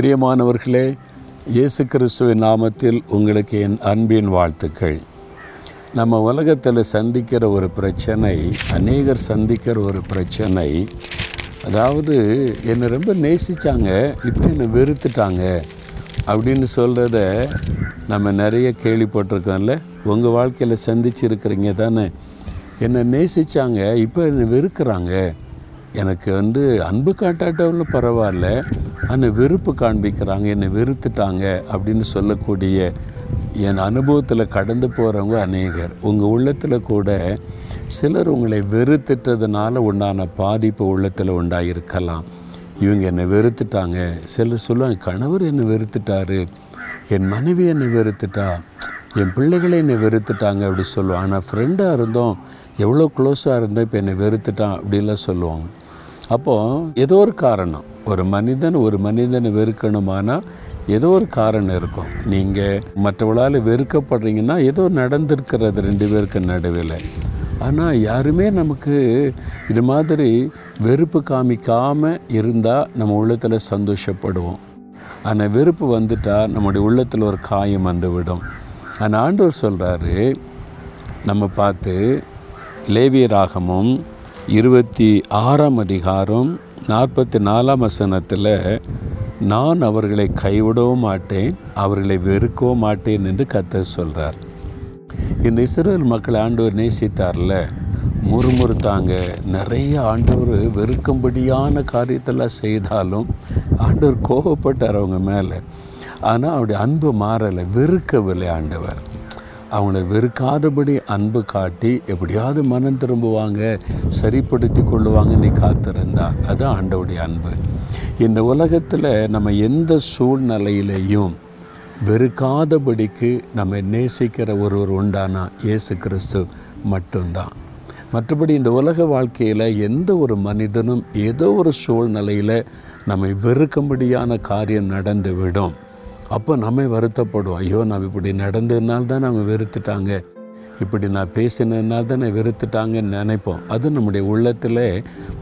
பிரியமானவர்களே இயேசு கிறிஸ்துவின் நாமத்தில் உங்களுக்கு என் அன்பின் வாழ்த்துக்கள். நம்ம உலகத்தில் சந்திக்கிற ஒரு பிரச்சனை அநேகர் சந்திக்கிற ஒரு பிரச்சனை அதாவது என்னை ரொம்ப நேசித்தாங்க இப்போ என்னை வெறுத்துட்டாங்க அப்படின்னு சொல்கிறத நம்ம நிறைய கேள்விப்பட்டிருக்கோம்ல. உங்கள் வாழ்க்கையில் சந்திச்சிருக்கிறீங்க தானே. என்னை நேசித்தாங்க இப்போ என்னை வெறுக்கிறாங்க. எனக்கு வந்து அன்பு காட்டாட்டவங்களும் பரவாயில்ல ஆனால் வெறுப்பு காண்பிக்கிறாங்க என்னை வெறுத்துட்டாங்க அப்படின்னு சொல்லக்கூடிய என் அனுபவத்தில் கடந்து போகிறவங்க அநேகர். உங்கள் உள்ளத்தில் கூட சிலர் உங்களை வெறுத்துட்டதுனால உண்டான பாதிப்பு உள்ளத்தில் உண்டாயிருக்கலாம். இவங்க என்னை வெறுத்துட்டாங்க. சிலர் சொல்லுவாங்க கணவர் என்னை வெறுத்துட்டாரு. என் மனைவி என்னை வெறுத்துட்டா. என் பிள்ளைகளை என்னை வெறுத்துட்டாங்க. அப்படி சொல்லுவாங்க. ஆனால் ஃப்ரெண்டாக இருந்தோம். எவ்வளோ க்ளோஸாக இருந்தோம் இப்போ என்னை வெறுத்துட்டான் அப்படிலாம் சொல்லுவாங்க. அப்போது ஏதோ ஒரு காரணம். ஒரு மனிதன் ஒரு மனிதனை வெறுக்கணுமானா ஏதோ ஒரு காரணம் இருக்கும். நீங்கள் மற்றவளால் வெறுக்கப்படுறீங்கன்னா ஏதோ நடந்திருக்கிறது ரெண்டு பேருக்கு நடுவில். ஆனால் யாருமே நமக்கு இது மாதிரி வெறுப்பு காமிக்காமல் இருந்தால் நம்ம உள்ளத்தில் சந்தோஷப்படுவோம். ஆனால் வெறுப்பு வந்துட்டால் நம்முடைய உள்ளத்தில் ஒரு காயம் வந்துவிடும் ஆனால் ஆண்டவர் சொல்கிறாரு நம்ம பார்த்து லேவியராகமும் இருபத்தி ஆறாம் அதிகாரம் நாற்பத்தி நாலாம் வசனத்தில் நான் அவர்களை கைவிடவும் மாட்டேன் அவர்களை வெறுக்கவும் மாட்டேன் என்று கத்தர் சொல்கிறார் இந்த இஸ்ரேல் மக்கள் ஆண்டவர் நேசித்தார்ல முறுமுறுத்தாங்க. நிறைய ஆண்டவர் வெறுக்கும்படியான காரியத்தெல்லாம் செய்தாலும் ஆண்டவர் கோபப்பட்டார் அவங்க மேலே. ஆனால் அவருடைய அன்பு மாறலை வெறுக்கவில்லை ஆண்டவர். அவங்கள வெறுக்காதபடி அன்பு காட்டி எப்படியாவது மனம் திரும்புவாங்க சரிப்படுத்தி கொள்ளுவாங்கன்னு காத்திருந்தார் அதுதான் ஆண்டவுடைய அன்பு. இந்த உலகத்தில் நம்ம எந்த சூழ்நிலையிலையும் வெறுக்காதபடிக்கு நம்ம நேசிக்கிற ஒருவர் உண்டானா? இயேசு கிறிஸ்து மட்டும்தான். மற்றபடி இந்த உலக வாழ்க்கையில் எந்த ஒரு மனிதனும் ஏதோ ஒரு சூழ்நிலையில் நம்மை வெறுக்கும்படியான காரியம் நடந்து விடும் அப்போ நம்ம வருத்தப்படுவோம். ஐயோ நான் இப்படி நடந்ததுனால தான் நம்ம வெறுத்துட்டாங்க. இப்படி நான் பேசினதுனால தான் வெறுத்துட்டாங்கன்னு நினைப்போம். அது நம்முடைய உள்ளத்தில்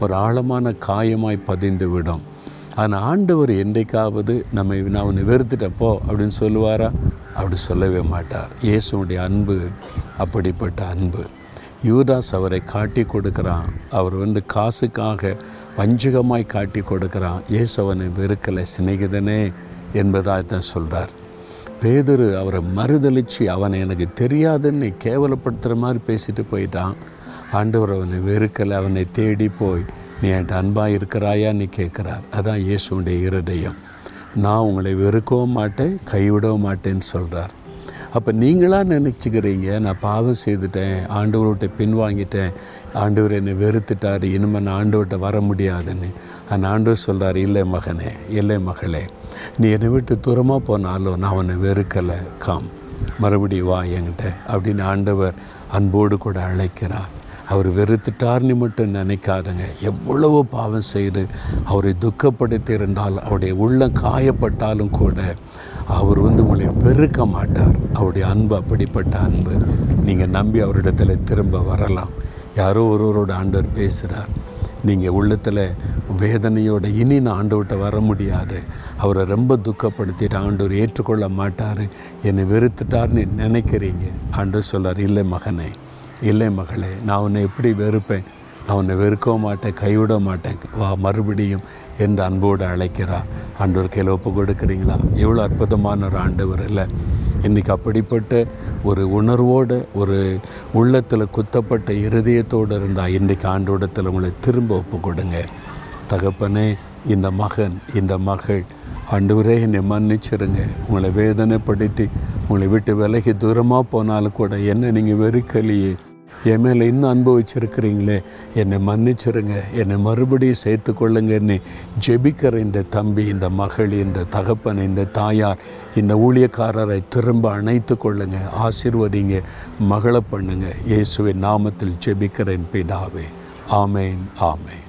ஒரு ஆழமான காயமாய் பதிந்து விடும் ஆனால் ஆண்டவர் என்றைக்காவது நம்ம நான் உன்னை வெறுத்துட்டப்போ அப்படின்னு சொல்லுவாரா? அப்படி சொல்லவே மாட்டார். இயேசுடைய அன்பு அப்படிப்பட்ட அன்பு. யூதாஸ் அவரை காட்டி கொடுக்குறான். அவர் வந்து காசுக்காக வஞ்சகமாய் காட்டி கொடுக்குறான். இயேசு அவனை வெறுக்கலை. சிநேகிதனே என்பதாக தான் சொல்கிறார் பேதரு அவரை மறுதளித்து அவனை எனக்கு தெரியாதுன்னு கேவலப்படுத்துகிற மாதிரி பேசிட்டு போயிட்டான். ஆண்டவர் அவனை வெறுக்கலை அவனை தேடி போய் நீ என்கிட்ட அன்பாக இருக்கிறாயா? நீ கேட்குறார். அதான் இயேசுடைய இருதயம். நான் உங்களை வெறுக்கவும் மாட்டேன் கைவிடவும் மாட்டேன்னு சொல்கிறார் அப்போ நீங்களாக நினச்சிக்கிறீங்க நான் பாவம் செய்துட்டேன் ஆண்டவர்கிட்ட பின்வாங்கிட்டேன் ஆண்டவர் என்னை வெறுத்துட்டார் இனிமேல் நான் ஆண்டவர்கிட்ட வர முடியாதுன்னு. அந்த ஆண்டவர் சொல்கிறார் இல்லை மகனே இல்லை மகளே நீ என்னை விட்டு தூரமாக போனாலும் நான் உன்னை வெறுக்கலை. காம் மறுபடியும் வா என்கிட்ட. அப்படின்னு ஆண்டவர் அன்போடு கூட அழைக்கிறார். அவர் வெறுத்துட்டார்னு மட்டும் நினைக்காதுங்க. எவ்வளவோ பாவம் செய்து அவரை துக்கப்படுத்தி இருந்தால் அவருடைய உள்ளம் காயப்பட்டாலும் கூட அவர் வந்து உங்களை வெறுக்க மாட்டார். அவருடைய அன்பு அப்படிப்பட்ட அன்பு. நீங்கள் நம்பி அவரிடத்தில் திரும்ப வரலாம். யாரோ ஒருவரோட ஆண்டவர் பேசுகிறார் நீங்கள் உள்ளத்தில் வேதனையோட இனி நான் ஆண்டவர்கிட்ட வர முடியாது. அவரை ரொம்ப துக்கப்படுத்திட்டு ஆண்டவர் ஏற்றுக்கொள்ள மாட்டார். என்னை வெறுத்துட்டார்னு நினைக்கிறீங்க. ஆண்டவர் சொல்கிறார் இல்லை மகனே இல்லை மகளே நான் உன்னை எப்படி வெறுப்பேன்? நான் உன்னை வெறுக்கவும் மாட்டேன் கைவிட மாட்டேன். வா மறுபடியும் என்று அன்போடு அழைக்கிறார். ஆண்டவர் கையில் ஒப்பு கொடுக்குறீங்களா? எவ்வளோ அற்புதமான ஒரு ஆண்டவர் இல்லை. இன்றைக்கி அப்படிப்பட்ட ஒரு உணர்வோடு ஒரு உள்ளத்தில் குத்தப்பட்ட இருதயத்தோடு இருந்தால் இன்றைக்கு ஆண்டோடத்தில் உங்களை திரும்ப ஒப்பு கொடுங்க. தகப்பனே இந்த மகன் இந்த மகள் ஆண்டவரே என்னை மன்னிச்சிருங்க. உங்களை வேதனைப்படுத்தி உங்களை விட்டு விலகி தூரமாக போனாலும் கூட என்ன நீங்கள் வெறுக்கலையே. என் மேலே இன்னும் அனுபவிச்சிருக்கிறீங்களே. என்னை மன்னிச்சிருங்க. என்னை மறுபடியும் சேர்த்து கொள்ளுங்கன்னு ஜெபிக்கிற இந்த தம்பி இந்த மகள் இந்த தகப்பன் இந்த தாயார் இந்த ஊழியக்காரரை திரும்ப அணைத்து கொள்ளுங்க. ஆசிர்வதிங்க. மகளை பண்ணுங்க. இயேசுவின் நாமத்தில் ஜெபிக்கிறேன் பிதாவே. ஆமேன் ஆமேன்.